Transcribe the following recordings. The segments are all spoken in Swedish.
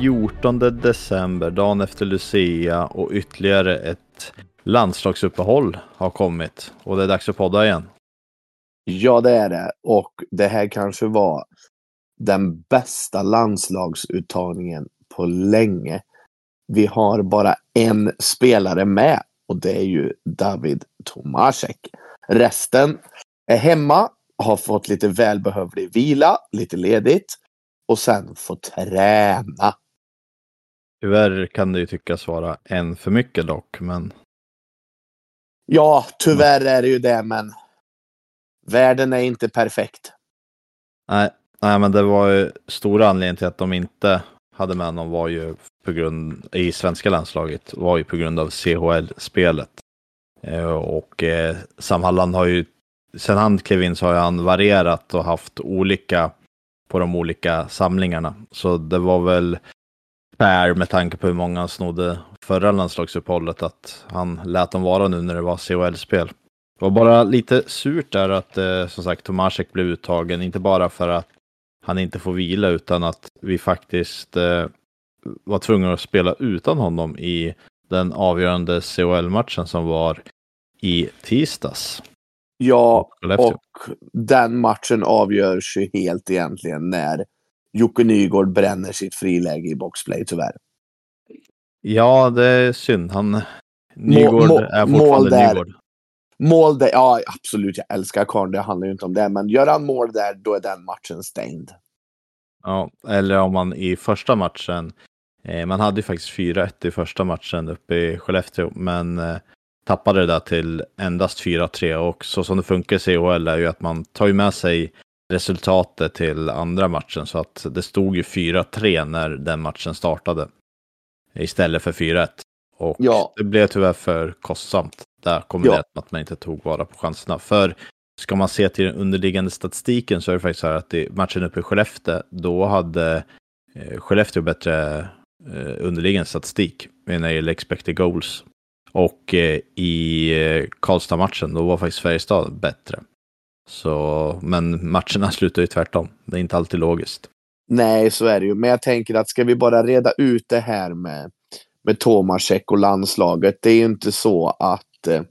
14 december, dagen efter Lucia och ytterligare ett landslagsuppehåll har kommit och det är dags att podda igen. Ja, det är det. Och det här kanske var den bästa landslagsuttagningen på länge. Vi har bara en spelare med och det är ju David Tomasek. Resten är hemma, har fått lite välbehövlig vila, lite ledigt och sen få träna. Tyvärr kan det ju tyckas vara en för mycket dock, men Ja, tyvärr är det ju det, men världen är inte perfekt. nej, nej, men det var ju stora anledningen till att de inte hade med honom var ju på grund i svenska landslaget var ju på grund av CHL-spelet. Eh, och eh, Sam Halland har ju sen han klev in så har han varierat och haft olika på de olika samlingarna. Så det var väl fair med tanke på hur många han snodde förra landslagsuppehållet att han lät dem vara nu när det var CHL-spel. Det var bara lite surt där att eh, som sagt Tomasek blev uttagen, inte bara för att han inte får vila utan att vi faktiskt eh, var tvungna att spela utan honom i den avgörande CHL-matchen som var i tisdags. Ja, och den matchen avgörs ju helt egentligen när Jocke Nygård bränner sitt friläge i boxplay tyvärr. Ja, det är synd. Han... Nygård må- är mål fortfarande där. Nygård. Mål där, ja absolut, jag älskar karln, det handlar ju inte om det, men gör han mål där, då är den matchen stängd. Ja, eller om man i första matchen, eh, man hade ju faktiskt 4-1 i första matchen uppe i Skellefteå, men eh, tappade det där till endast 4-3 och så som det funkar i CHL är ju att man tar ju med sig resultatet till andra matchen så att det stod ju 4-3 när den matchen startade istället för 4-1. Och Ja. det blev tyvärr för kostsamt. Där kommer Ja. det att man inte tog vara på chanserna. För ska man se till den underliggande statistiken så är det faktiskt så här att i matchen uppe i Skellefteå, då hade eh, Skellefteå bättre eh, underliggande statistik när det gäller expected goals. Och eh, i Karlstad-matchen, då var faktiskt Färjestad bättre. Så, men matcherna slutar ju tvärtom. Det är inte alltid logiskt. Nej, så är det ju. Men jag tänker att ska vi bara reda ut det här med, med Tomasek och landslaget. Det är ju inte så att eh,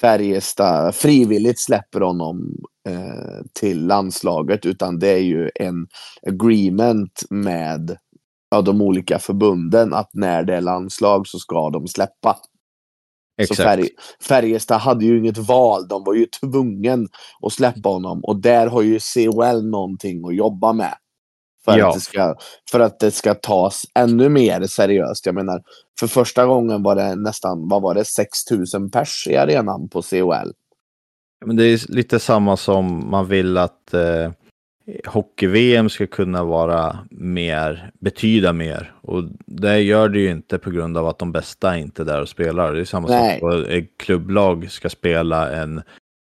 Färjestad frivilligt släpper honom eh, till landslaget, utan det är ju en agreement med ja, de olika förbunden att när det är landslag så ska de släppa. Så Färj, Färjestad hade ju inget val. De var ju tvungen att släppa honom. Och där har ju COL någonting att jobba med. För, Ja. att, det ska, för att det ska tas ännu mer seriöst. Jag menar, för första gången var det nästan, vad var det, 6000 pers i arenan på COL. Men det är lite samma som man vill att eh, hockey-VM ska kunna vara mer, betyda mer. Och det gör det ju inte på grund av att de bästa inte är där och spelar. Det är samma Nej. sak ett klubblag ska spela en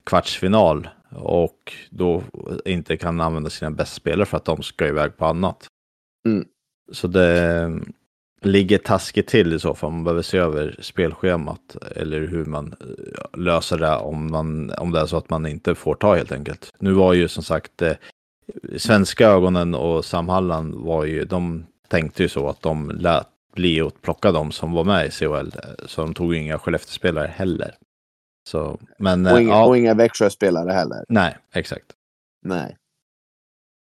kvartsfinal och då inte kan använda sina bästa spelare för att de ska iväg på annat. Mm. Så det ligger taskigt till i så fall. Man behöver se över spelschemat eller hur man eh, löser det om, man, om det är så att man inte får ta helt enkelt. Nu var ju som sagt eh, svenska ögonen och Sam Halland var ju, de tänkte ju så att de lät bli att plocka dem som var med i CHL. Så de tog ju inga Skellefteå-spelare heller. Så, men eh, Och inga, ja, och inga Växjö-spelare heller. nej, exakt. Nej.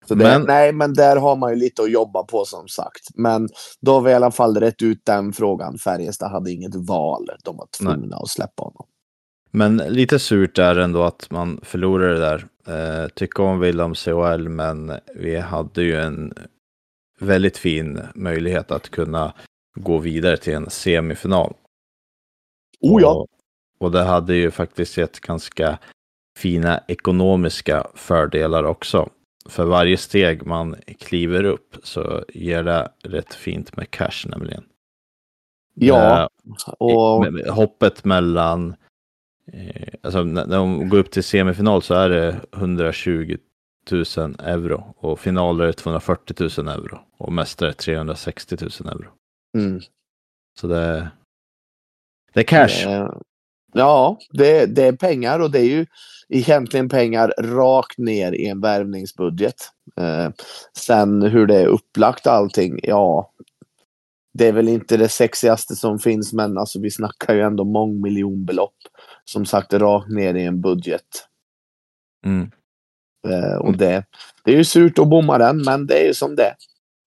Det, Men- Nej, men där har man ju lite att jobba på som sagt. Men då har vi i alla fall rätt ut den frågan. Färjestad hade inget val. De var tvungna att släppa honom. Men lite surt är ändå att man förlorar det där. Eh, tycka om vill om CHL, men vi hade ju en väldigt fin möjlighet att kunna gå vidare till en semifinal. Oh ja. Och, och det hade ju faktiskt gett ganska fina ekonomiska fördelar också. För varje steg man kliver upp så ger det rätt fint med cash nämligen. Ja, Eh, och hoppet mellan, alltså när när de går upp till semifinal så är det 120 000 euro och finaler är 240 000 euro och mästare 360 000 euro. mm, Så det, det är cash. eh, ja, det, det är pengar och det är ju egentligen pengar rakt ner i en värvningsbudget. Eh, sen hur det är upplagt allting, ja, det är väl inte det sexigaste som finns, men alltså vi snackar ju ändå mångmiljonbelopp. Som sagt, rakt ner i en budget. Mm. Eh, och det, det är ju surt att bomma den, men det är ju som det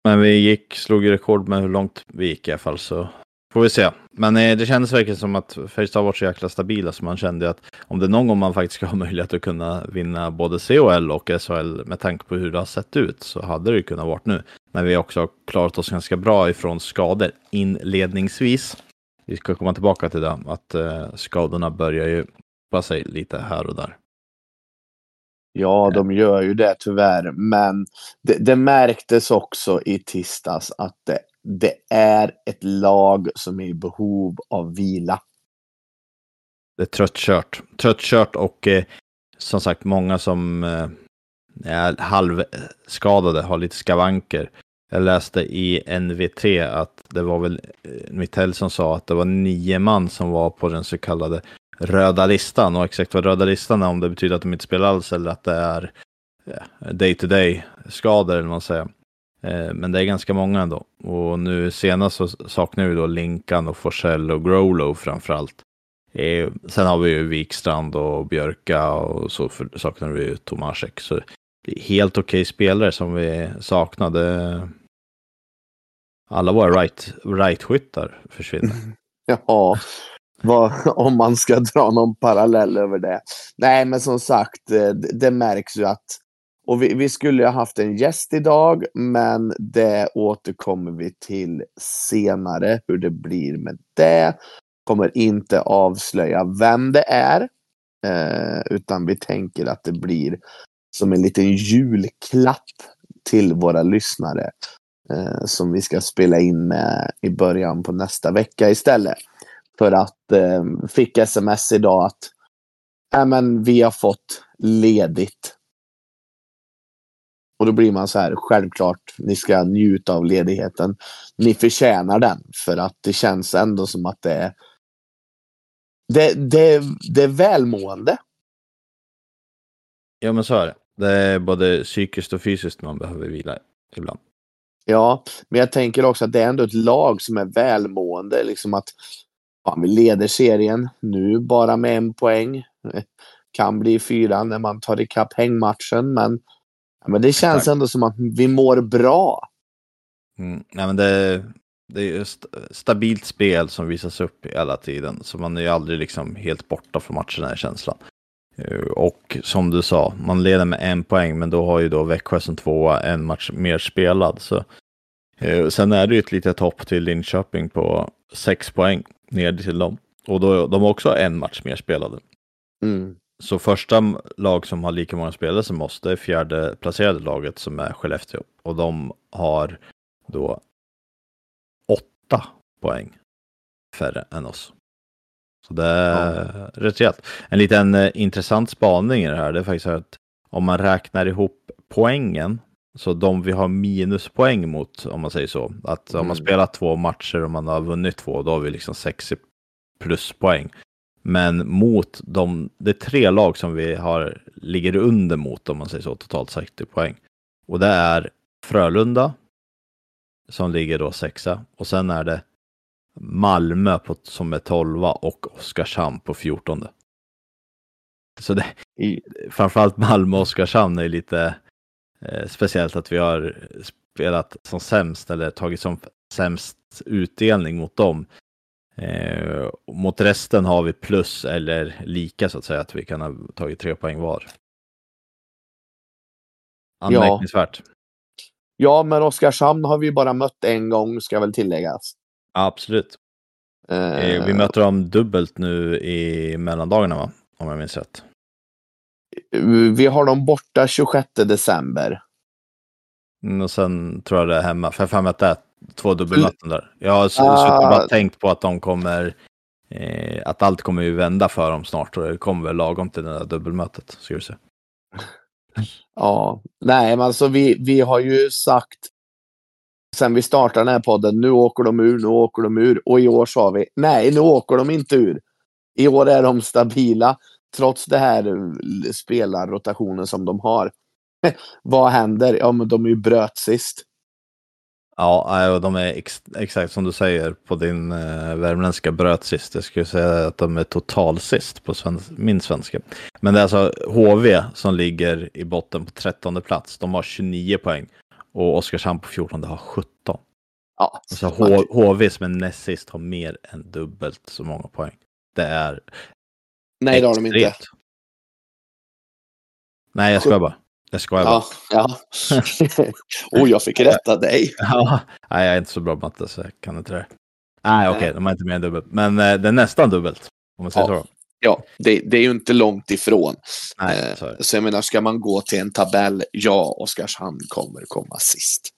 Men vi gick, slog rekord med hur långt vi gick i alla fall, så får vi se. Men eh, det kändes verkligen som att Färjestad var så jäkla stabila så man kände att om det någon gång man faktiskt ska ha möjlighet att kunna vinna både CHL och SHL med tanke på hur det har sett ut så hade det ju kunnat vara nu. När vi också har klarat oss ganska bra ifrån skador inledningsvis. Vi ska komma tillbaka till det, att eh, skadorna börjar ju på sig lite här och där. Ja, de gör ju det tyvärr. Men det, det märktes också i tisdags att det, det, är ett lag som är i behov av vila. Det är tröttkört. Tröttkört och eh, som sagt många som eh, är halvskadade, har lite skavanker. Jag läste i NVT att det var väl eh, Mittell som sa att det var nio man som var på den så kallade röda listan. Och exakt vad röda listan är, om det betyder att de inte spelar alls eller att det är day to day skador eller vad man säger. Eh, men det är ganska många ändå. Och nu senast så saknar vi då Linkan och Forsell och Growlow framförallt. Eh, sen har vi ju Wikstrand och Björka och så saknar vi ju Tomasek. Så det är helt okej okay spelare som vi saknade. Alla våra right, right-skyttar försvinner. Mm. Ja, vad, om man ska dra någon parallell över det. Nej, men som sagt, eh, det, det märks ju att och vi, vi, skulle ha haft en gäst idag, men det återkommer vi till senare, hur det blir med det. Kommer inte avslöja vem det är, eh, utan vi tänker att det blir som en liten julklapp till våra lyssnare eh, som vi ska spela in med i början på nästa vecka istället. För att eh, fick sms idag att äh, men vi har fått ledigt. Och då blir man så här, självklart, ni ska njuta av ledigheten. Ni förtjänar den, för att det känns ändå som att det är det, det, det är välmående. Ja, men så är det. Det är både psykiskt och fysiskt man behöver vila ibland. Ja, men jag tänker också att det är ändå ett lag som är välmående. Liksom att ja, vi leder serien nu bara med en poäng. Kan bli fyra när man tar ikapp hängmatchen, men, men det känns ändå som att vi mår bra. Mm, nej, men det, det är just stabilt spel som visas upp hela tiden, så man är ju aldrig liksom helt borta från matcherna i känslan. Eh, och som du sa, man leder med en poäng, men då har ju då Växjö som tvåa en match mer spelad. Så. Eh, sen är det ju ett litet hopp till Linköping på sex poäng ner till dem. Och då, de har också en match mer spelade. Mm. Så första lag som har lika många spelare som oss, det är fjärde placerade laget som är Skellefteå. Och de har då åtta poäng färre än oss. Så det är ja. rätt rejält. En liten eh, intressant spaning i det här, det är faktiskt att om man räknar ihop poängen, så de vi har minuspoäng mot, om man säger så, att mm. om man spelar två matcher och man har vunnit två, då har vi liksom 60 pluspoäng. Men mot de, det är tre lag som vi har, ligger under mot, om man säger så, totalt 60 poäng. Och det är Frölunda, som ligger då sexa, och sen är det Malmö på, som är 12 och Oskarshamn på 14. Så det, i, framförallt Malmö och Oskarshamn är lite eh, speciellt att vi har spelat som sämst eller tagit som sämst utdelning mot dem. Eh, mot resten har vi plus eller lika så att säga, att vi kan ha tagit tre poäng var. Anmärkningsvärt. Ja, ja men Oskarshamn har vi bara mött en gång, ska väl tilläggas. Absolut. Uh, vi möter dem dubbelt nu i mellandagarna, va? om jag minns rätt. Vi har dem borta 26 december. Mm, och sen tror jag det är hemma, för jag har att det är två dubbelmöten där. Jag har uh, bara tänkt på att de kommer, eh, att allt kommer ju vända för dem snart och det kommer väl lagom till det där dubbelmötet, ska vi se. ja, nej men alltså vi, vi har ju sagt sen vi startade den här podden, nu åker de ur, nu åker de ur. Och i år sa vi, nej, nu åker de inte ur. I år är de stabila, trots det här eh, spelarrotationen som de har. Vad händer? Ja, men de är ju bröt sist. Ja, de är ex exakt som du säger på din eh, värmländska bröt sist. Jag skulle säga att de är total sist på sven min svenska. Men det är alltså HV som ligger i botten på 13 plats. De har 29 poäng och Oskarshamn på 14 har 17. Ja, H HV som är näst sist har mer än dubbelt så många poäng. Det är nej det har de inte. Nej, jag skojar bara. Jag skojar bara. Ja, ja. oh, jag fick rätta dig. Ja, nej, jag är inte så bra på matte så jag kan inte det. Nej, okej, okay, de har inte mer än dubbelt. Men eh, det är nästan dubbelt. Om man säger Ja. så. Ja, det, det är ju inte långt ifrån. Nej, Eh, så det. Så jag menar, ska man gå till en tabell, ja, Oskarshamn kommer komma sist.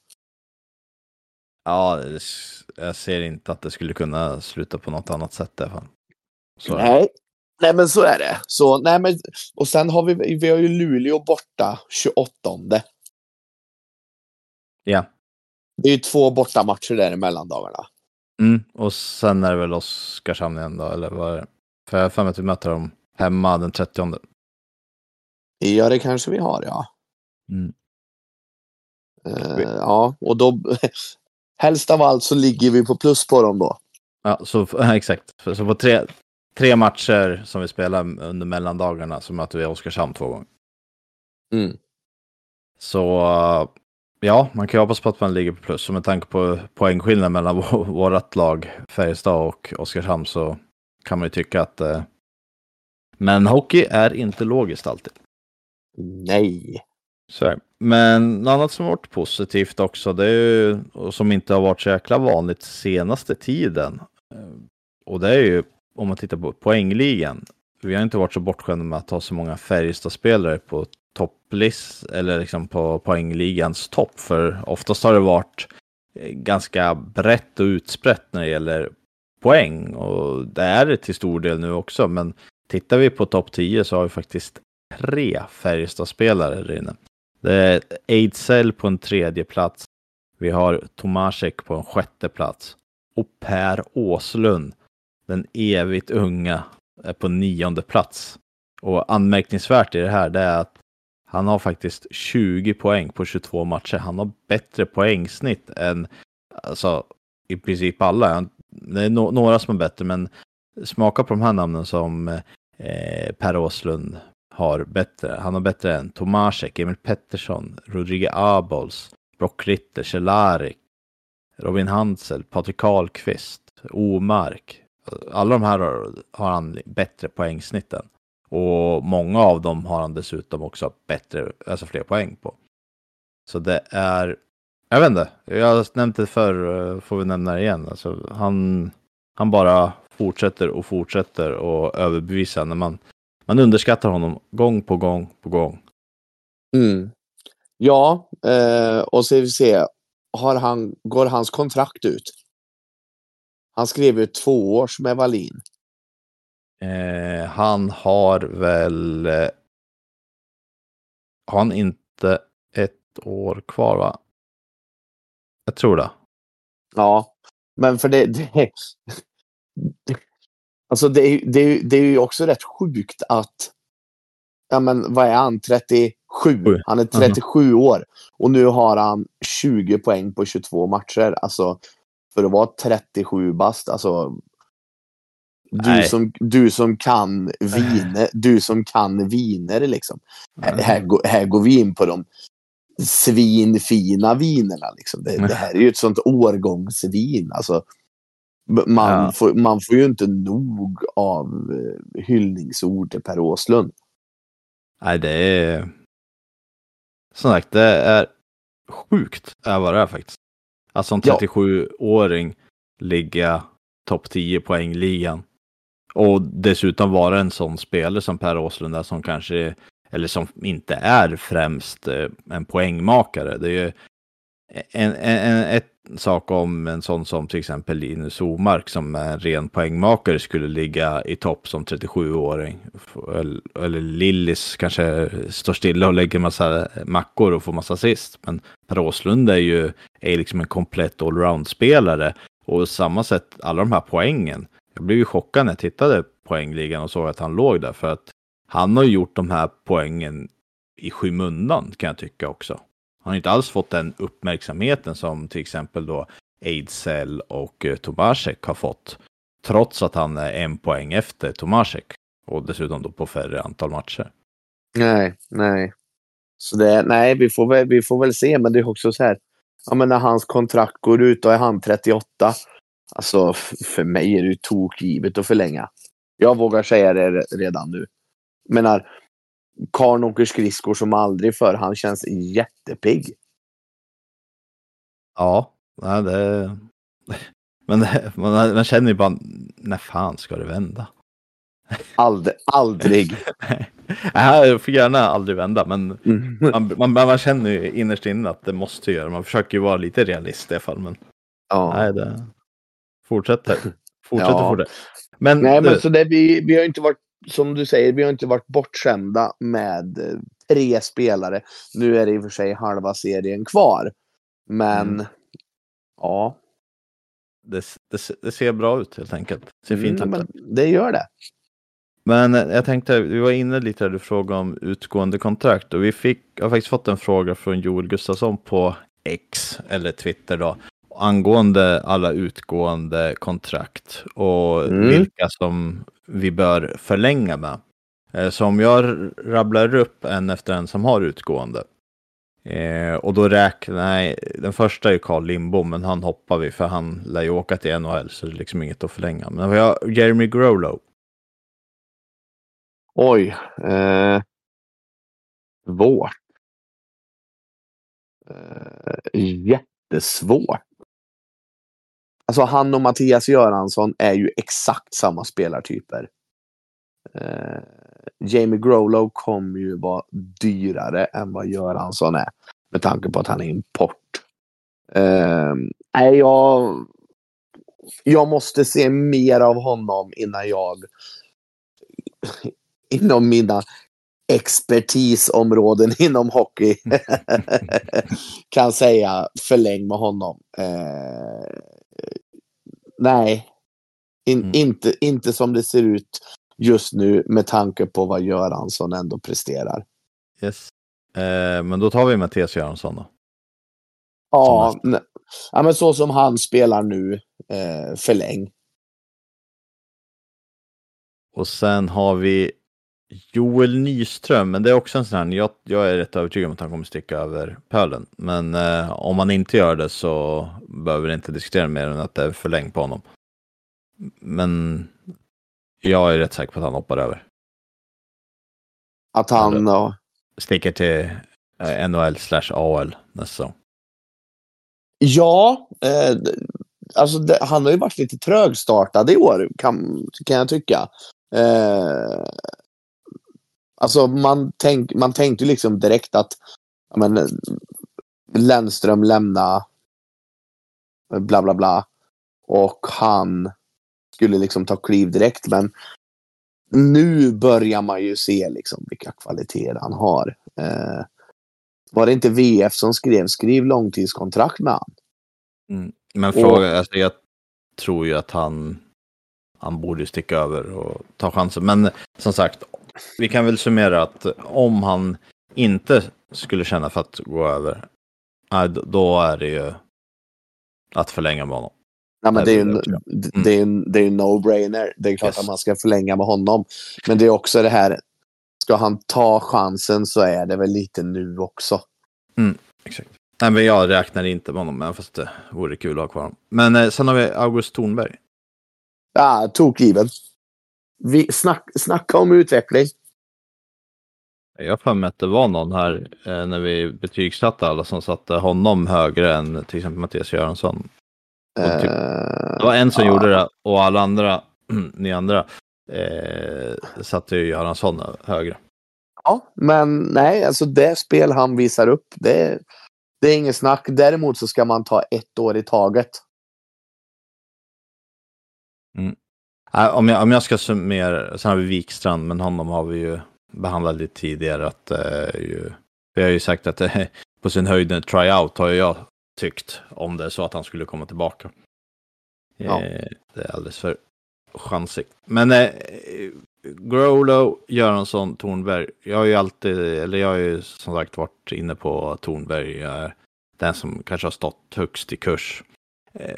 Ja, jag ser inte att det skulle kunna sluta på något annat sätt i alla fall. Så, Nej. Nej, men så är det. Så, nej, men, och sen har vi, vi har ju Luleå borta 28. ja. Det är ju två bortamatcher där i mellandagarna. Mm. Och sen är det väl Oskarshamn igen då, eller vad är det? För jag har för mig att vi möter dem hemma den 30. Ja, det kanske vi har, ja. Mm. Eh, Vi- ja, och då... Helst av allt så ligger vi på plus på dem då. Ja, så exakt. Så på tre, tre matcher som vi spelar under mellandagarna så möter vi Oskarshamn två gånger. Mm. Så uh, ja, man kan ju hoppas på att man ligger på plus. Och med tanke på poängskillnaden mellan vå- vårat lag, Färjestad och Oskarshamn, så kan man ju tycka att... Uh, men hockey är inte logiskt alltid. Nej. Så. Men något annat som varit positivt också, det är ju, och som inte har varit så jäkla vanligt senaste tiden. eh, Och det är ju, om man tittar på poängligan, vi har inte varit så bortskämda med att ha så många Färjestad-spelare på topplist, eller liksom på poängligans topp. För oftast har det varit eh, ganska brett och utsprätt när det gäller poäng. Och det är det till stor del nu också, men tittar vi på topp 10 så har vi faktiskt tre Färjestad-spelare där inne. Det är Ejdsell på en tredje plats. Vi har Tomasek på en sjätte plats. Och Per Åslund, den evigt unga, är på nionde plats. Och anmärkningsvärt i det här det är att han har faktiskt 20 poäng på 22 matcher. Han har bättre poängsnitt än alltså, i princip alla. Det är no några som är bättre, men smaka på de här namnen som eh, Per Åslund har bättre. Han har bättre än Tomasek, Emil Pettersson, Rodrigo Abols, Brock Ritter, Cehlárik, Robin Hansel, Patrik Karlqvist, Omark. Alla de här har, har han bättre poängsnitten. Och många av dem har han dessutom också bättre, alltså fler poäng på. Så det är, jag vet inte, jag har nämnt det förr, får vi nämna det igen. Alltså, han, han bara fortsätter och fortsätter och överbevisar när man man underskattar honom gång på gång på gång. Mm. Ja, eh, och så vi se. Har han, går hans kontrakt ut? Han skrev ju två års med Wallin. Eh, han har väl... Eh, har han inte ett år kvar va? Jag tror det. Ja, men för det... det alltså det, är- det, är- det är ju också rätt sjukt att... Ja, men vad är han? 37? Sju. Han är 37 år. Och nu har han 20 poäng på 22 matcher. Alltså, för att vara 37 bast, alltså... Du Nej. som, du som kan viner, du som kan viner liksom. Här, här, går, här går vi in på de svinfina vinerna. Liksom. Det, det här är ju ett sånt årgångsvin. Alltså, man, Ja. får, man får ju inte nog av eh, hyllningsord till Per Åslund. Nej, det är... Som sagt, det är sjukt är vad det är faktiskt. Att som Ja. 37-åring ligga topp 10 poängligan. Och dessutom vara en sån spelare som Per Åslund är som kanske, eller som inte är främst eh, en poängmakare. Det är ju en, en, en sak om en sån som till exempel Linus Omark som är en ren poängmakare skulle ligga i topp som 37-åring. Eller, Lillis kanske står stilla och lägger massa mackor och får massa assist. Men Per Åslund är ju är liksom en komplett allround-spelare. Och samma sätt, alla de här poängen. Jag blev ju chockad när jag tittade på poängligan och såg att han låg där. För att han har ju gjort de här poängen i skymundan kan jag tycka också. Han har inte alls fått den uppmärksamheten som till exempel då Ejdsell och eh, Tomasek har fått. Trots att han är en poäng efter Tomasek. Och dessutom då på färre antal matcher. Nej, nej. Så det, nej, vi får, väl, vi får väl se, men det är också så här. Ja, men när hans kontrakt går ut då är han 38. Alltså, för mig är det ju tokgivet att förlänga. Jag vågar säga det redan nu menar, Karn åker skridskor som aldrig förr. Han känns jättepigg. Ja, det... Men man, man känner ju bara, när fan ska det vända? Aldrig. aldrig. Jag får gärna aldrig vända, men mm. man, man, man, känner ju innerst inne att det måste göra. Man försöker ju vara lite realist i alla fall. Men ja. nej, det fortsätter. Fortsätter, ja. fortsätter. Men, nej, men så det, vi, vi har inte varit, som du säger, vi har inte varit bortskämda med eh, tre spelare. Nu är det i och för sig halva serien kvar. Men mm. ja. Det, det, det, ser bra ut helt enkelt. Det ser fint mm, ut. Det gör det. Men jag tänkte, vi var inne lite där du frågade om utgående kontrakt och vi fick, har faktiskt fått en fråga från Joel Gustafsson på X eller Twitter då angående alla utgående kontrakt och mm. vilka som vi bör förlänga med. Eh, så om jag rabblar upp en efter en som har utgående. Eh, och då räknar jag, den första är Carl Lindbom, men han hoppar vi för han lär ju åka till NHL så det är liksom inget att förlänga. Men vi har Jeremy Grolo. Oj. Eh, svårt. Eh, jättesvårt. Alltså han och Mattias Göransson är ju exakt samma spelartyper. Eh, Jamie Growlow kommer ju vara dyrare än vad Göransson är. Med tanke på att han är import. Eh, nej, jag, jag måste se mer av honom innan jag inom mina expertisområden inom hockey kan säga förläng med honom. Eh, nej, In, mm. inte, inte som det ser ut just nu med tanke på vad Göransson ändå presterar. Yes. Eh, men då tar vi Mattias Göransson då. Ja, ja, men så som han spelar nu, eh, förläng. Och sen har vi Joel Nyström, men det är också en sån här, jag, jag är rätt övertygad om att han kommer sticka över pölen. Men eh, om han inte gör det så behöver vi inte diskutera mer än att det är förlängt på honom. Men jag är rätt säker på att han hoppar över. Att han då? Sticker till eh, NHL slash AL nästa säsong. Ja, eh, alltså det, han har ju varit lite trögstartad i år kan, kan jag tycka. Eh, Alltså man, tänk, man tänkte liksom direkt att men, Lennström lämna bla bla bla. Och han skulle liksom ta kliv direkt. Men nu börjar man ju se liksom vilka kvaliteter han har. Eh, var det inte VF som skrev skriv långtidskontrakt med han? Mm. Men fråga, och, alltså jag tror ju att han, han borde sticka över och ta chansen. Men som sagt, vi kan väl summera att om han inte skulle känna för att gå över, då är det ju att förlänga med honom. Ja, men det är ju en, det är en, det är en no-brainer. Det är klart yes. att man ska förlänga med honom. Men det är också det här, ska han ta chansen så är det väl lite nu också. Mm, exakt. Nej, men jag räknar inte med honom, men fast det vore kul att ha kvar honom. Men eh, sen har vi August Thornberg. Ja, tokgiven. Vi snack, snacka om utveckling. Jag har för mig att det var någon här eh, när vi betygsatte alla som satte honom högre än till exempel Mattias Göransson. Typ, uh, det var en som uh, gjorde det och alla andra, ni andra, eh, satte ju Göransson högre. Ja, men nej, alltså det spel han visar upp, det, det är inget snack. Däremot så ska man ta ett år i taget. Mm. Om jag, om jag ska summera, sen har vi Wikstrand, men honom har vi ju behandlat lite tidigare. Att, eh, ju, vi har ju sagt att det på sin höjd en tryout har jag tyckt om det så att han skulle komma tillbaka. Ja. Eh, det är alldeles för chansigt. Men eh, Growlow, Göransson, Tornberg. Jag har ju alltid, eller jag har ju som sagt varit inne på Tornberg. Den som kanske har stått högst i kurs. Eh,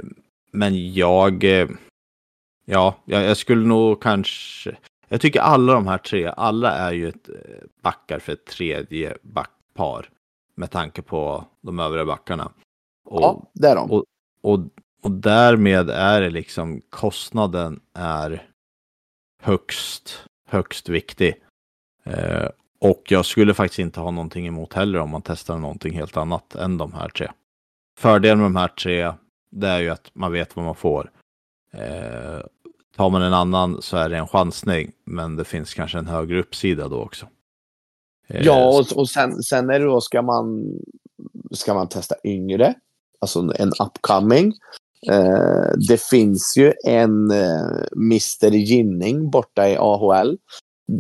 men jag, eh, ja, jag skulle nog kanske, jag tycker alla de här tre, alla är ju ett eh, backar för ett tredje backpar. Med tanke på de övriga backarna. Och, ja, det är de. Och, och, och därmed är det liksom kostnaden är högst, högst viktig. Eh, och jag skulle faktiskt inte ha någonting emot heller om man testar någonting helt annat än de här tre. Fördelen med de här tre, det är ju att man vet vad man får. Eh, tar man en annan så är det en chansning, men det finns kanske en högre uppsida då också. Eh, ja, och, och sen, sen är det då, ska man, ska man testa yngre, alltså en upcoming. Eh, det finns ju en eh, Mr Ginning borta i AHL.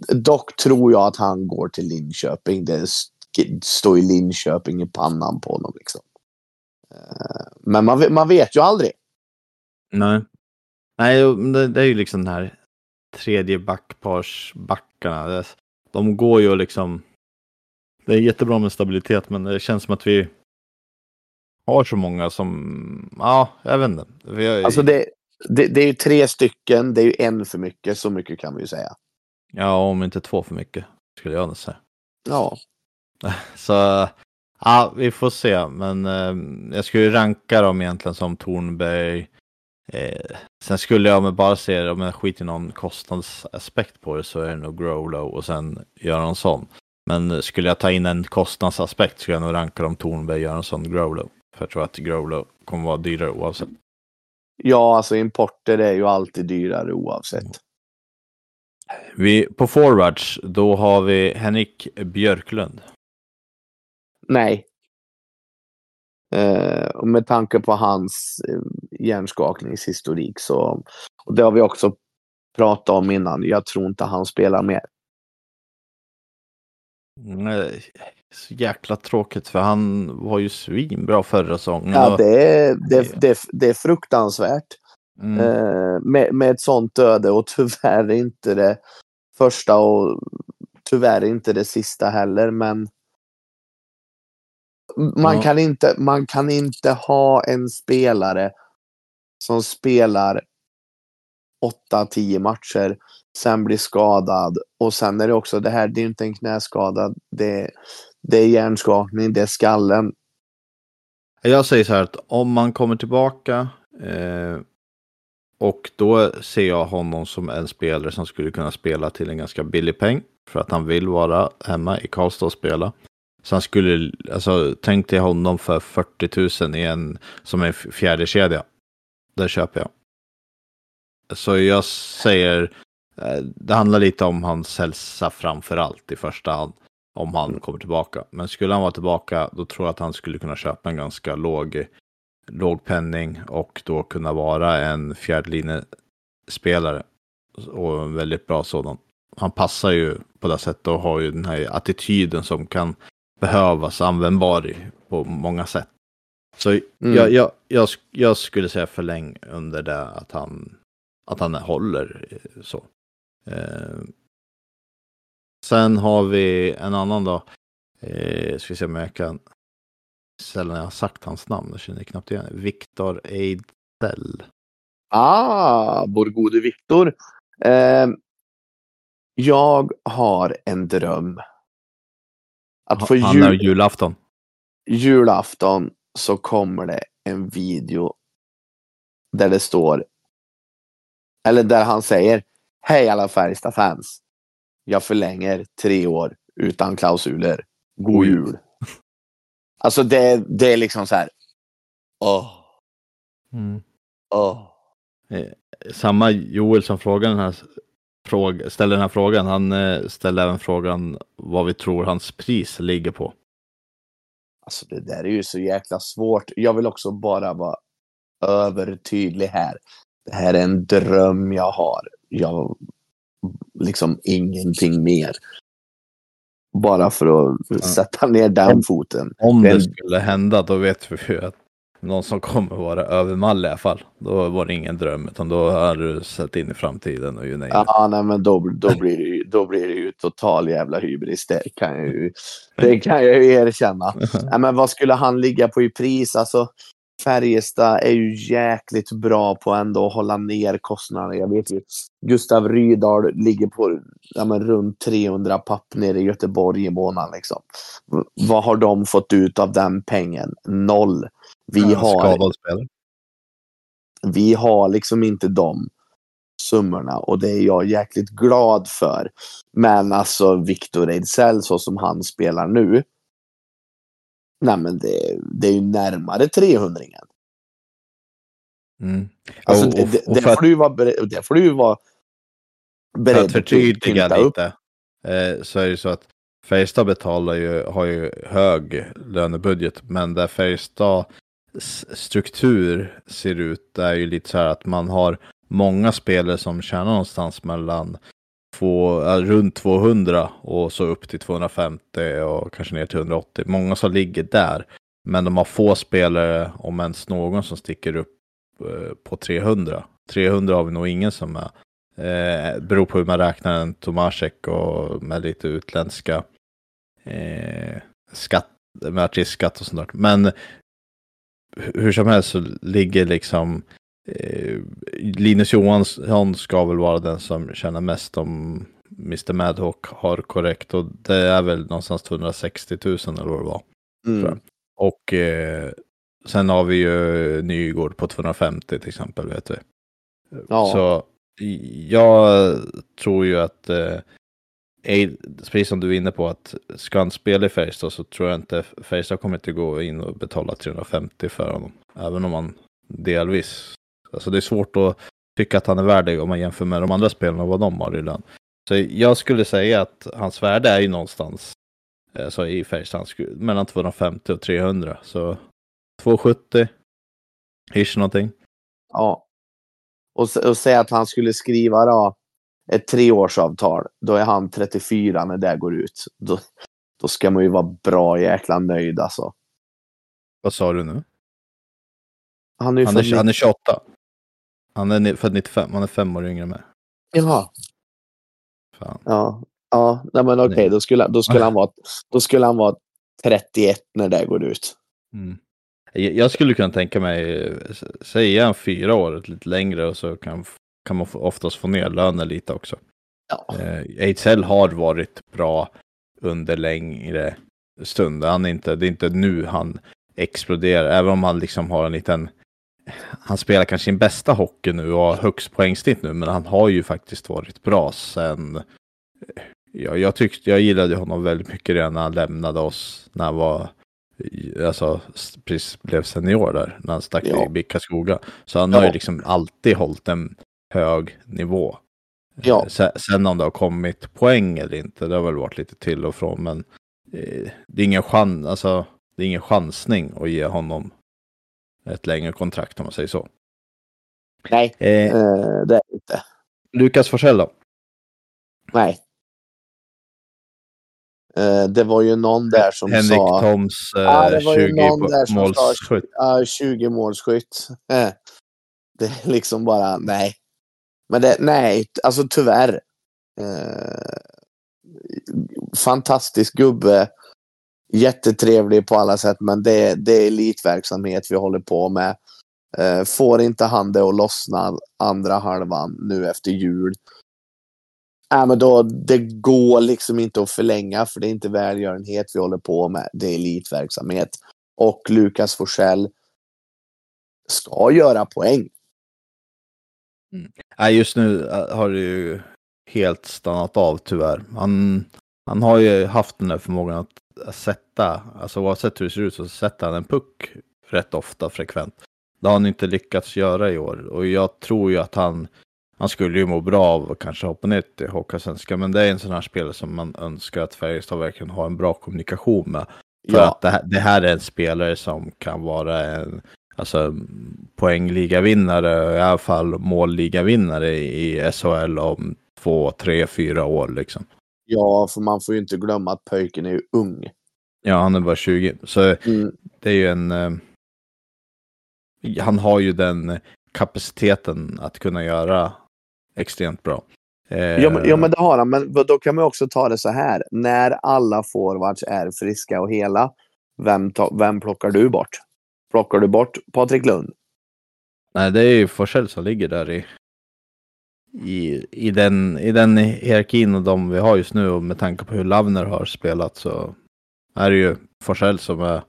Dock tror jag att han går till Linköping. Det står ju Linköping i pannan på honom. Liksom. Eh, men man, man vet ju aldrig. Nej. Nej, det, det är ju liksom den här tredje backparsbackarna. De går ju liksom... Det är jättebra med stabilitet, men det känns som att vi har så många som... Ja, jag vet inte. Jag... Alltså det, det, det är ju tre stycken. Det är ju en för mycket. Så mycket kan vi ju säga. Ja, om inte två för mycket skulle jag nog säga. Ja. Så ja, vi får se. Men eh, jag skulle ranka dem egentligen som Tornberg. Eh, sen skulle jag med bara se om jag skiter i någon kostnadsaspekt på det så är det nog Growlow och sen Göransson. Men skulle jag ta in en kostnadsaspekt skulle jag nog ranka dem Tornberg, Göransson, Growlow. För jag tror att Growlow kommer vara dyrare oavsett. Ja, alltså importer är ju alltid dyrare oavsett. Vi, på forwards, då har vi Henrik Björklund. Nej. Eh, och med tanke på hans eh, hjärnskakningshistorik så, och det har vi också pratat om innan, jag tror inte han spelar mer. Nej, så jäkla tråkigt för han var ju svinbra förra säsongen. Ja, det är, det, det, det är fruktansvärt. Mm. Eh, med, med ett sånt öde och tyvärr inte det första och tyvärr inte det sista heller. Men man, ja. kan inte, man kan inte ha en spelare som spelar 8-10 matcher, sen blir skadad och sen är det också det här, det är inte en knäskada, det, det är hjärnskakning, det är skallen. Jag säger så här att om man kommer tillbaka eh, och då ser jag honom som en spelare som skulle kunna spela till en ganska billig peng. För att han vill vara hemma i Karlstad och spela. Så han skulle, alltså tänk dig honom för 40 000 i en, som en fjärde kedja. Det köper jag. Så jag säger, eh, det handlar lite om hans hälsa framför allt i första hand. Om han kommer tillbaka. Men skulle han vara tillbaka, då tror jag att han skulle kunna köpa en ganska låg låg penning och då kunna vara en fjärdelinjespelare. Och en väldigt bra sådan. Han passar ju på det sättet och har ju den här attityden som kan behövas användbar på många sätt. Så mm. jag, jag, jag, jag, skulle säga förläng under det att han, att han håller så. Eh, sen har vi en annan då. Eh, ska se om jag kan sällan jag har sagt hans namn. Jag känner knappt igen Viktor Ejdsell. Ah, vår gode Viktor. Eh, jag har en dröm. Att få jul... julafton. Julafton så kommer det en video där det står eller där han säger Hej alla Färjestad-fans. Jag förlänger tre år utan klausuler. God jul. Alltså det, det är liksom så här. Åh. Mm. Åh. Eh, samma Joel som frågar den här fråga, ställer den här frågan, han eh, ställer även frågan vad vi tror hans pris ligger på. Alltså det där är ju så jäkla svårt. Jag vill också bara vara övertydlig här. Det här är en dröm jag har. Jag liksom ingenting mer. Bara för att ja. sätta ner den foten. Om det skulle hända, då vet vi ju att någon som kommer vara övermallig i alla fall. Då var det ingen dröm, utan då har du sett in i framtiden och ju nej. Ja, nej, men då, då, blir det ju, då blir det ju total jävla hybris. Det kan jag ju, det kan jag ju erkänna. Nej, men vad skulle han ligga på i pris? Alltså, Färjestad är ju jäkligt bra på ändå att hålla ner kostnaderna. Jag vet ju, Gustav Rydahl ligger på ja, men runt 300 papp nere i Göteborg i månaden. Liksom. Vad har de fått ut av den pengen? Noll. Vi Ja, har, vi har liksom inte de summorna och det är jag jäkligt glad för. Men alltså Victor Ejdsell så som han spelar nu. Nej men det, det är ju närmare 300 -ringen. Mm. Alltså, Och- det, och- det, det för att- får du vara det får du vara För beredd att förtydliga upp. lite eh, så är det så att Färjestad betalar ju, har ju hög lönebudget, men där Färjestads struktur ser ut är ju lite så här att man har många spelare som tjänar någonstans mellan två, äh, runt 200 och så upp till 250 och kanske ner till 180. Många som ligger där, men de har få spelare, om ens någon, som sticker upp eh, på 300. 300 har vi nog ingen som är. Eh, beror på hur man räknar en Tomasek och med lite utländska eh, skatt, med artistskatt och sånt där. Men hur som helst så ligger liksom eh, Linus Johansson ska väl vara den som tjänar mest om Mr Madhawk har korrekt och det är väl någonstans 260 000 eller vad det var. Mm. Och eh, sen har vi ju Nygård på 250 till exempel vet vi. Ja. Så jag tror ju att, eh, precis som du är inne på, att ska han spela i Färjestad så tror jag inte Färjestad kommer inte gå in och betala 350 för honom. Även om han delvis, alltså det är svårt att tycka att han är värdig om man jämför med de andra spelarna och vad de har i lön. Så jag skulle säga att hans värde är ju någonstans eh, så i Färjestad mellan 250 och 300. Så 270, ish någonting. Ja. Och, och säga att han skulle skriva då ett treårsavtal. Då är han 34 när det går ut. Då, då ska man ju vara bra jäkla nöjd alltså. Vad sa du nu? Han är Han är, han är 28. Han är född 95, han är fem år yngre mig. Jaha. Fan. Ja. Ja, nej men okej, Nej. då, skulle, då, skulle han vara, då skulle han vara 31 när det går ut. Mm. Jag skulle kunna tänka mig, eh, s- säg en fyra år, lite längre och så kan, kan man oftast få ner lönen lite också. Ja. Eh, Ejdsell har varit bra under längre stunder. Han är inte, det är inte nu han exploderar, även om han liksom har en liten han spelar kanske sin bästa hockey nu och har högst poängsnitt nu, men han har ju faktiskt varit bra sen Ja, jag tyckte, jag gillade honom väldigt mycket redan när han lämnade oss, när han var, alltså, precis blev senior där, när han stack Ja. till BIK Karlskoga. Så han har ju Ja. liksom alltid hållit en hög nivå. Ja. Eh, Sen, sen om det har kommit poäng eller inte, det har väl varit lite till och från, men eh, det är ingen chans, alltså, det är ingen chansning att ge honom ett längre kontrakt om man säger så. Nej, Eh, eh, det är det inte. Lukas Forsell då? Nej. Eh, det var ju någon där som Henrik sa... Toms eh, Ja, det var ju 20 någon där som sa- målsskytt. Ja, 20 målskytt. Eh, Det är liksom bara, nej. Men det, nej, alltså tyvärr. Eh, fantastisk gubbe. Jättetrevlig på alla sätt, men det, det är elitverksamhet vi håller på med. Eh, får inte han det att lossna andra halvan nu efter jul. Äh, men då, det går liksom inte att förlänga för det är inte välgörenhet vi håller på med. Det är elitverksamhet. Och Lukas Forsell ska göra poäng. Nej, just nu eh, har det ju helt stannat av tyvärr. Han, han har ju haft den där förmågan att, att sätta, alltså oavsett hur det ser ut så sätter han en puck rätt ofta frekvent. Det har han inte lyckats göra i år och jag tror ju att han, han skulle ju må bra av att kanske hoppa ner till Hockeyallsvenskan men det är en sån här spelare som man önskar att Färjestad verkligen har en bra kommunikation med. För Ja, att det här, det här är en spelare som kan vara en alltså, poängligavinnare, i alla fall målligavinnare i SHL om två, tre, fyra år liksom. ja, för man får ju inte glömma att pojken är ung. Ja, han är bara 20. Så Mm. det är ju en... eh, han har ju den kapaciteten att kunna göra extremt bra. Eh, ja, men, ja, men det har han. Men då kan man också ta det så här. När alla forwards är friska och hela, vem, ta, vem plockar du bort? Plockar du bort Patrik Lund? Nej, det är ju Forsell som ligger där i, i, i, den, i den hierarkin och de vi har just nu och med tanke på hur Lavner har spelat så är det ju Forsell som är,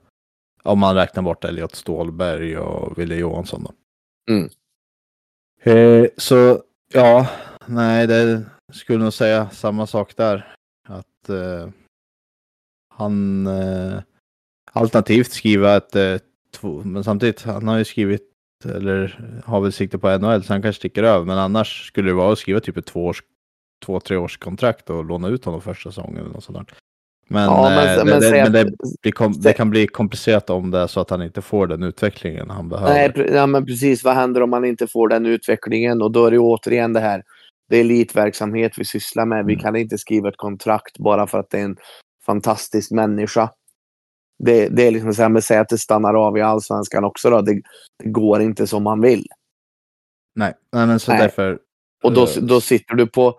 om man räknar bort Elliot Stålberg och Wille Johansson då. Mm. Eh, så ja, nej, det skulle nog säga samma sak där. Att eh, han eh, alternativt skriva ett eh, två, men samtidigt, han har ju skrivit eller har väl sikte på NHL så han kanske sticker över. Men annars skulle det vara att skriva typ ett två, års, två tre års kontrakt och låna ut honom första säsongen eller något sånt där. Men, ja, men, eh, men, det, men det, det, kom, det, kan bli komplicerat om det är så att han inte får den utvecklingen han behöver. Nej, ja, men precis. Vad händer om man inte får den utvecklingen? Och då är det återigen det här. Det är elitverksamhet vi sysslar med. Vi mm. kan inte skriva ett kontrakt bara för att det är en fantastisk människa. Det, det är liksom så här, att det stannar av i allsvenskan också då. Det, det går inte som man vill. Nej, nej men så Nej. därför. Och då, eh, då sitter du på,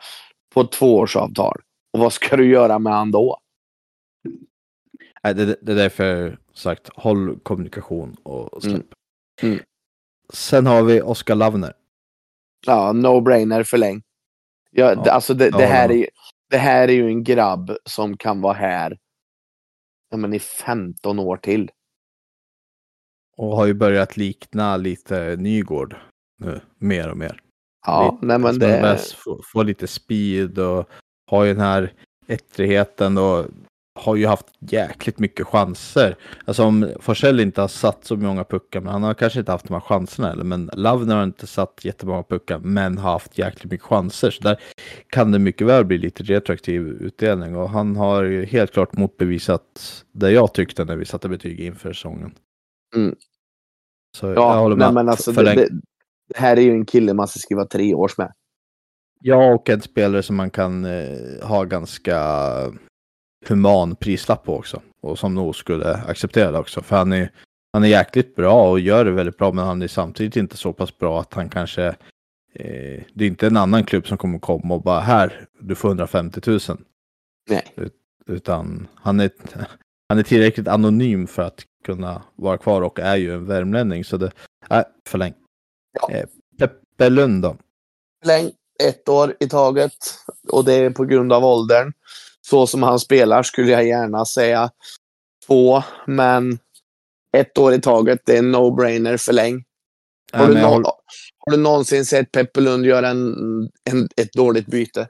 på ett tvåårsavtal. Och vad ska du göra med han då? Nej, det, det är därför sagt, håll kommunikation och släpp. Mm. Mm. Sen har vi Oskar Lavner. Ja, no-brainer, förläng. Ja, ja. Alltså det, det, här är, det här är ju en grabb som kan vara här ja, men i 15 år till. Och har ju börjat likna lite Nygård nu, mer och mer. Ja, lite, nej men det... Få, få lite speed och har ju den här ettrigheten och har ju haft jäkligt mycket chanser. Alltså om Forsell inte har satt så många puckar, men han har kanske inte haft de här chanserna heller. Men Lavner har inte satt jättemånga puckar, men har haft jäkligt mycket chanser. Så där kan det mycket väl bli lite retroaktiv utdelning. Och han har ju helt klart motbevisat det jag tyckte när vi satte betyg inför säsongen. Mm. Så ja, jag håller med. Nej, men alltså, det, det, det, här är ju en kille man ska skriva tre års med. Ja, och en spelare som man kan eh, ha ganska human prislapp på också. Och som nog skulle acceptera det också. För han är, han är jäkligt bra och gör det väldigt bra. Men han är samtidigt inte så pass bra att han kanske... Eh, det är inte en annan klubb som kommer komma och bara här, du får 150 000. Nej. Ut, utan han är, han är tillräckligt anonym för att kunna vara kvar och är ju en värmlänning. Så det, äh, förläng. Ja. Eh, Peppe Lund då? Förläng ett år i taget. Och det är på grund av åldern så som han spelar skulle jag gärna säga två, men ett år i taget, det är en no-brainer förläng. Har, du no har du någonsin sett Peppe Lund göra en, en, ett dåligt byte?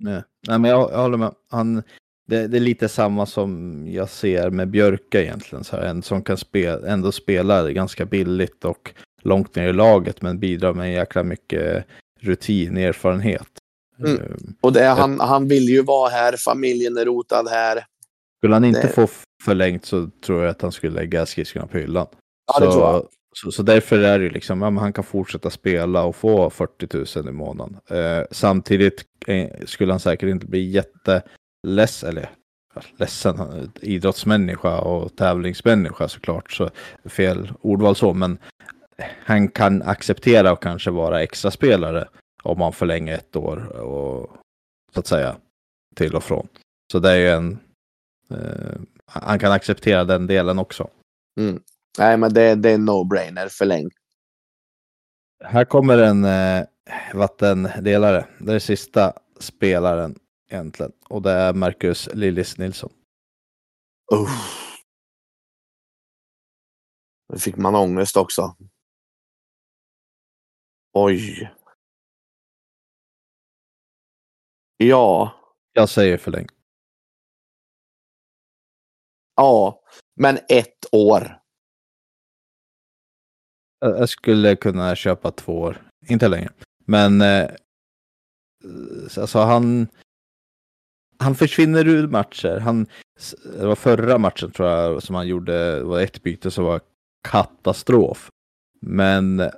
Nej, Nej men jag, jag håller med. Han, det, det, är lite samma som jag ser med Björka egentligen. Så här, en som kan spela, ändå spela ganska billigt och långt ner i laget men bidrar med jäkla mycket rutin, erfarenhet. Mm. Ehm, och det, han, han vill ju vara här, familjen är rotad här. Skulle han inte det... få förlängt så tror jag att han skulle lägga skridskorna på hyllan. Ja, så, det tror jag. Så, så därför är det liksom, ja, han kan fortsätta spela och få 40 000 i månaden. Eh, samtidigt eh, skulle han säkert inte bli jätteledsen, eller ledsen, idrottsmänniska och tävlingsmänniska såklart, så fel ordval så, men han kan acceptera och kanske vara extra spelare om man förlänger ett år och så att säga till och från. Så det är ju en, eh, han kan acceptera den delen också. Mm. Nej, men det, det är en no-brainer, förläng. Här kommer en eh, vattendelare. Det är sista spelaren egentligen och det är Marcus Lillis Nilsson. Uh. Nu fick man ångest också. Oj. Ja. Jag säger förläng. Ja, men ett år. Jag skulle kunna köpa två år. Inte längre. Men eh, alltså han, han försvinner ur matcher. Han, det var förra matchen tror jag som han gjorde, det var ett byte som var katastrof. Men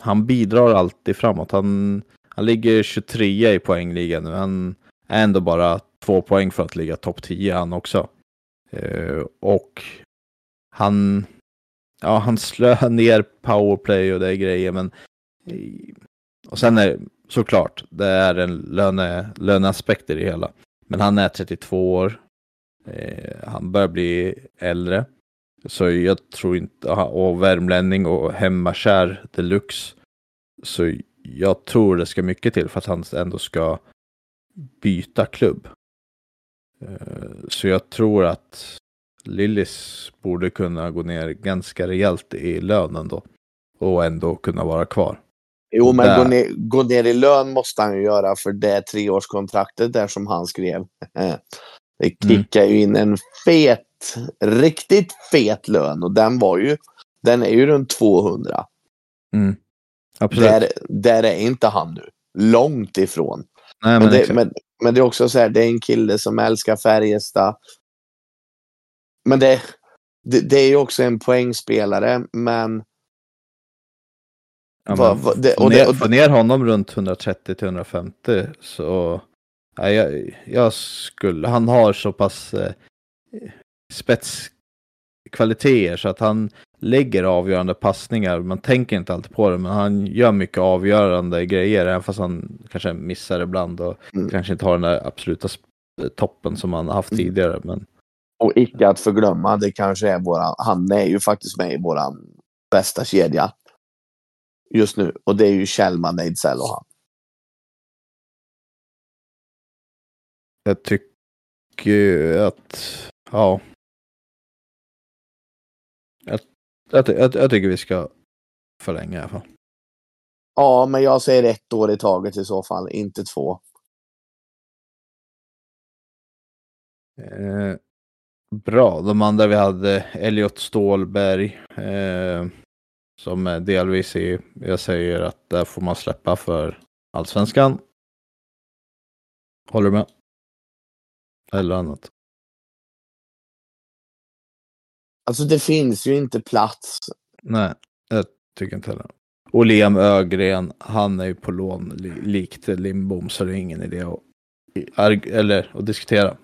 han bidrar alltid framåt. Han, han ligger 23 i poängligan nu. Han är ändå bara två poäng för att ligga topp 10 han också. Eh, och han, ja, han slöar ner powerplay och det är grejer, men eh, och sen är såklart, det är en löne, löneaspekt i det hela. Men han är 32 år. Eh, han börjar bli äldre. Så jag tror inte, och värmlänning och hemmakär deluxe. Så jag tror det ska mycket till för att han ändå ska byta klubb. Eh, så jag tror att Lillis borde kunna gå ner ganska rejält i lönen då. Och ändå kunna vara kvar. Jo, men gå ner, gå ner, i lön måste han ju göra för det treårskontraktet där som han skrev. Det kickar mm. ju in en fet, riktigt fet lön och den var ju, den är ju runt 200. Mm. Absolut. Där, där är inte han nu. Långt ifrån. Nej, men, men, det, men, men, det, är också så här, det är en kille som älskar Färjestad. Men det, det, det är ju också en poängspelare, men Ja, va, va, det, ner, få ner honom runt 130-150 så ja, jag, jag, skulle, han har så pass eh, spetskvaliteter så att han lägger avgörande passningar. Man tänker inte alltid på det, men han gör mycket avgörande grejer, även fast han kanske missar ibland och mm. kanske inte har den där absoluta toppen som han haft mm. tidigare. Men... Och icke att förglömma, det kanske är våran, han är ju faktiskt med i våran bästa kedja just nu och det är ju Kjellman, Ejdsell och han. Jag tycker att, ja. Jag, jag, jag tycker vi ska förlänga i alla fall. Ja, men jag säger ett år i taget i så fall, inte två. Eh, bra, de andra vi hade Elliot Stålberg. Eh, som delvis är, jag säger att där får man släppa för allsvenskan. Håller du med? Eller annat? Alltså det finns ju inte plats. Nej, jag tycker inte heller. Och Liam Ögren, han är ju på lån likt Lindbom så det är ingen idé att, eller, att diskutera.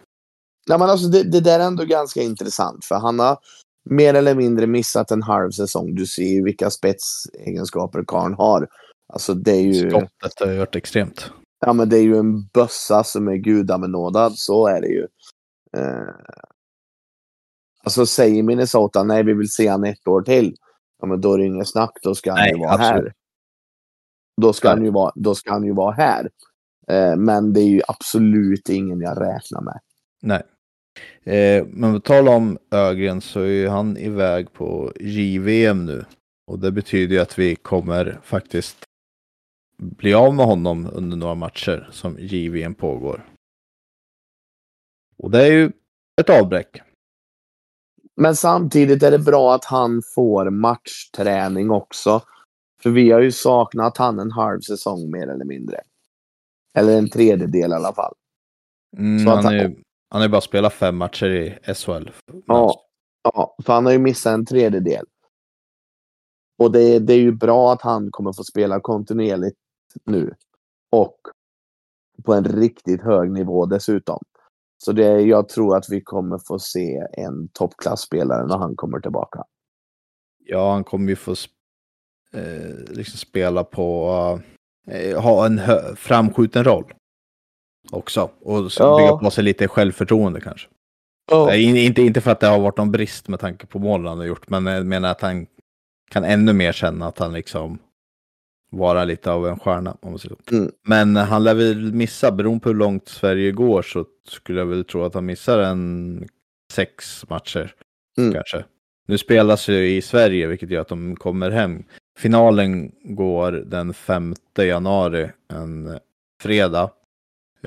Nej, men alltså det, det där är ändå ganska intressant för han har mer eller mindre missat en halv säsong. Du ser ju vilka spetsegenskaper karln har. Alltså det är ju... Skottet har ju varit extremt. Ja, men det är ju en bössa som är gudabenådad. Så är det ju. Eh... Alltså säger Minnesota nej, vi vill se han ett år till. Ja, men då är det inget snack. Då ska han nej, ju vara absolut. här. Då ska, han ju vara, då ska han ju vara här. Eh, men det är ju absolut ingen jag räknar med. Nej. Eh, men på tal om Ögren så är han iväg på JVM nu. Och det betyder ju att vi kommer faktiskt bli av med honom under några matcher som JVM pågår. Och det är ju ett avbräck. Men samtidigt är det bra att han får matchträning också. För vi har ju saknat han en halv säsong mer eller mindre. Eller en tredjedel i alla fall. Mm, han, han, är, han ju bara spelat fem matcher i SHL. Ja, ja, för han har ju missat en tredjedel. Och det, det är ju bra att han kommer få spela kontinuerligt nu. Och på en riktigt hög nivå dessutom. Så det, jag tror att vi kommer få se en toppklassspelare när han kommer tillbaka. Ja, han kommer ju få eh, liksom spela på, eh, ha en framskjuten roll också. Och ja. bygga på sig lite självförtroende kanske. Ja. Inte, inte för att det har varit någon brist med tanke på målen han har gjort, men jag menar att han kan ännu mer känna att han liksom vara lite av en stjärna. Om man säger. Mm. Men han lär väl missa, beroende på hur långt Sverige går så skulle jag väl tro att han missar en sex matcher. Mm. Kanske. Nu spelas ju i Sverige, vilket gör att de kommer hem. Finalen går den 5 januari, en fredag.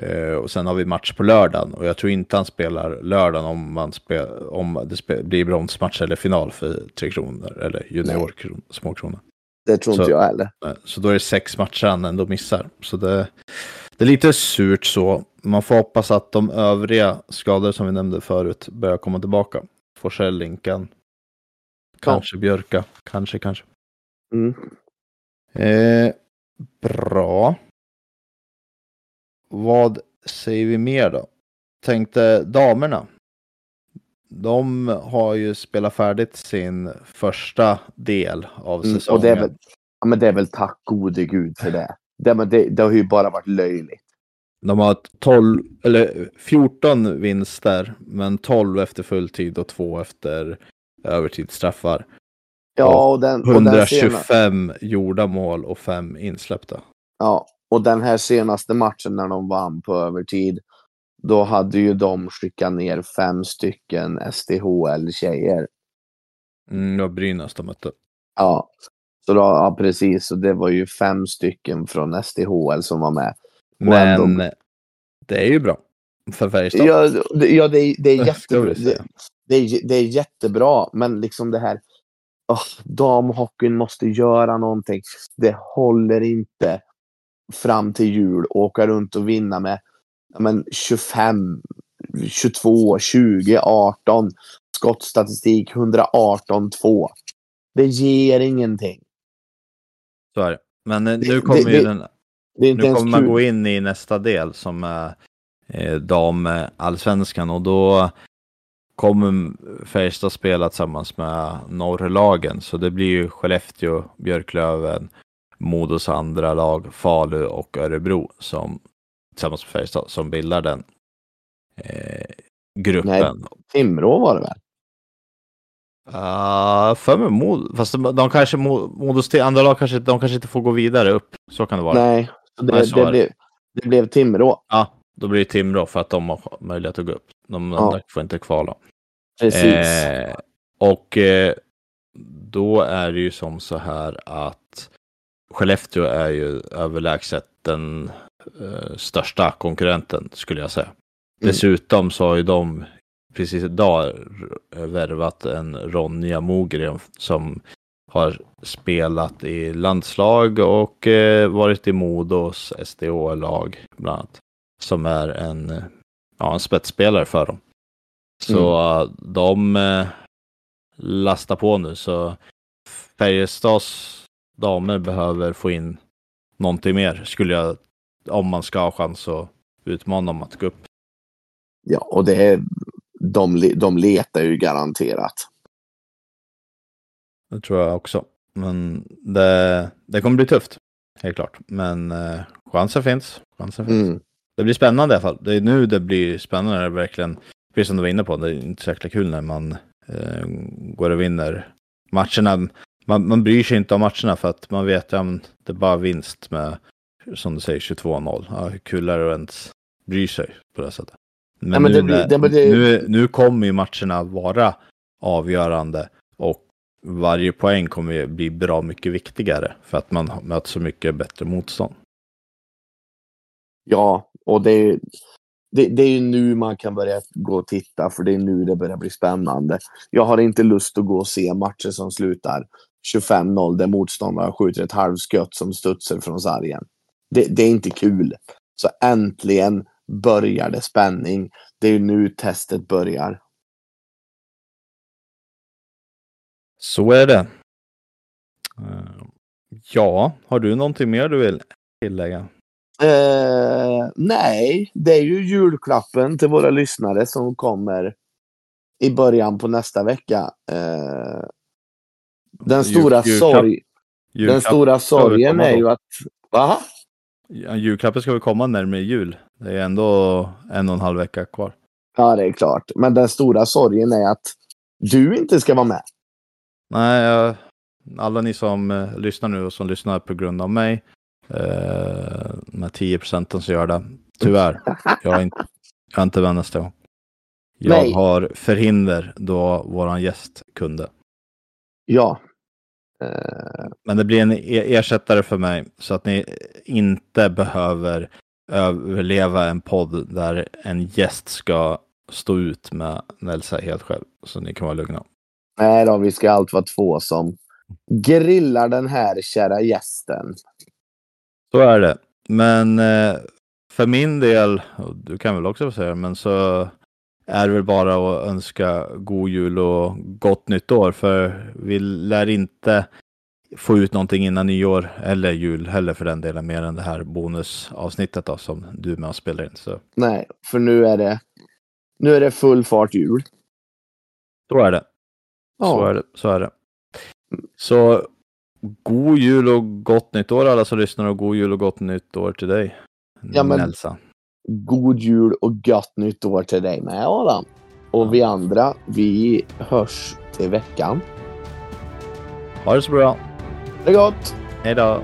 Uh, och sen har vi match på lördagen och jag tror inte han spelar lördagen om, man spel, om det blir bronsmatch eller final för Tre Kronor eller Junior Små Kronor. Det tror så, inte jag heller. Så då är det sex matcher han ändå missar. Så det, det är lite surt så. Man får hoppas att de övriga skador som vi nämnde förut börjar komma tillbaka. Forsell, Linkan, kanske ja. Björka, kanske, kanske. Mm. Eh, bra. Vad säger vi mer då? Tänkte damerna. De har ju spelat färdigt sin första del av Mm, säsongen. och det är, väl, ja, men det är väl tack gode gud för det. Det, men det. det har ju bara varit löjligt. De har 12, eller 14 vinster, men 12 efter fulltid och 2 efter övertidsstraffar. Ja, och den, och den sena, 125 gjorda mål och 5 insläppta. ja, och den här senaste matchen när de vann på övertid, då hade ju de skickat ner fem stycken SDHL-tjejer. Mm, det var Brynäs de mötte. Ja, så då, ja, precis. Så det var ju fem stycken från SDHL som var med. Men ändå- det är ju bra för Färjestad. Ja, det, ja, det, är- det är jättebra. Det, det, är, det är jättebra, men liksom det här... Oh, damhockeyn måste göra någonting. Det håller inte fram till jul åka runt och vinna med men 25, 22, 20, 18. Skottstatistik 118-2. Det ger ingenting. Så är det. Men eh, Det- nu kommer det- ju den, nu kommer man kul. gå in i nästa del som är eh, damallsvenskan och då kommer Färjestad spela tillsammans med norrlagen. Så det blir ju Skellefteå, Björklöven, Modos andra lag, Falu och Örebro som tillsammans med Färjestad som bildar den eh, gruppen. Timrå var det väl? Uh, för mig Mod, fast de, de kanske Mo- Modos till andra lag kanske, de kanske inte får gå vidare upp. Så kan det vara. Nej, det, Nej, det. blev, det blev Timrå. Ja, då blir det Timrå för att de har möjlighet att gå upp. De Ja. andra får inte kvala. Precis. Eh, och eh, då är det ju som så här att Skellefteå är ju överlägset den eh, största konkurrenten skulle jag säga. Dessutom så har ju de precis idag värvat en Ronja Mogren som har spelat i landslag och eh, varit i Modos SDH-lag bland annat. Som är en, ja, en spetsspelare för dem. Så eh, de eh, lastar på nu så Färjestads damer behöver få in någonting mer skulle jag, om man ska ha chans att utmana om att gå upp. Ja, och det är, de, de letar ju garanterat. Det tror jag också. Men det, det kommer bli tufft. Helt klart. Men eh, chansen finns. Chansen finns. Mm. Det blir spännande i alla fall. Det är nu det blir spännande. Verkligen, precis som du var inne på, det är inte så jäkla kul när man eh, går och vinner matcherna. Man, man bryr sig inte om matcherna för att man vet att ja, det är bara vinst med, som du säger, 22-0. Ja, hur kul är det att ens bry sig på det sättet? Men, Ja, men nu, det blir- det- men det- nu, nu kommer ju matcherna vara avgörande och varje poäng kommer ju bli bra mycket viktigare för att man möter så mycket bättre motstånd. Ja, och det är, det, det är ju nu man kan börja gå och titta, för det är nu det börjar bli spännande. Jag har inte lust att gå och se matcher som slutar 25-0 där motståndaren skjuter ett halvskott som studsar från sargen. Det, det är inte kul. Så äntligen börjar det spänning. Det är ju nu testet börjar. Så är det. Eh, Ja, har du någonting mer du vill tillägga? Eh, nej, det är ju julklappen till våra lyssnare som kommer i början på nästa vecka. Eh, den Jul- stora julklapp- sorg, den julklapp- stora ska väl sorgen är ju att... Va? Ja, julklappen ska väl komma närmare jul. Det är ändå en och en halv vecka kvar. Ja, det är klart. Men den stora sorgen är att du inte ska vara med. Nej, alla ni som eh, lyssnar nu och som lyssnar på grund av mig, eh, de här 10 procenten som gör det, tyvärr, jag är inte, jag är inte med nästa gång. Jag Nej. har förhinder då våran gäst kunde. Ja. Eh, Men det blir en e- ersättare för mig så att ni inte behöver överleva en podd där en gäst ska stå ut med Nelsa helt själv. Så ni kan vara lugna. nej då, vi ska allt vara två som grillar den här kära gästen. Så är det. Men eh, för min del, och du kan väl också säga men så är väl bara att önska god jul och gott nytt år. För vi lär inte få ut någonting innan nyår eller jul heller för den delen, mer än det här bonusavsnittet då, som du med och spelar in. Så Nej, för nu är det, nu är det full fart jul. Så är det. Ja. Så är det. Så är det. Så god jul och gott nytt år alla som lyssnar och god jul och gott nytt år till dig. Ja, men- Nelsa. God jul och gott nytt år till dig med Adam. Och vi andra, vi hörs till veckan. Ha det så bra. Det är gott! Hej då.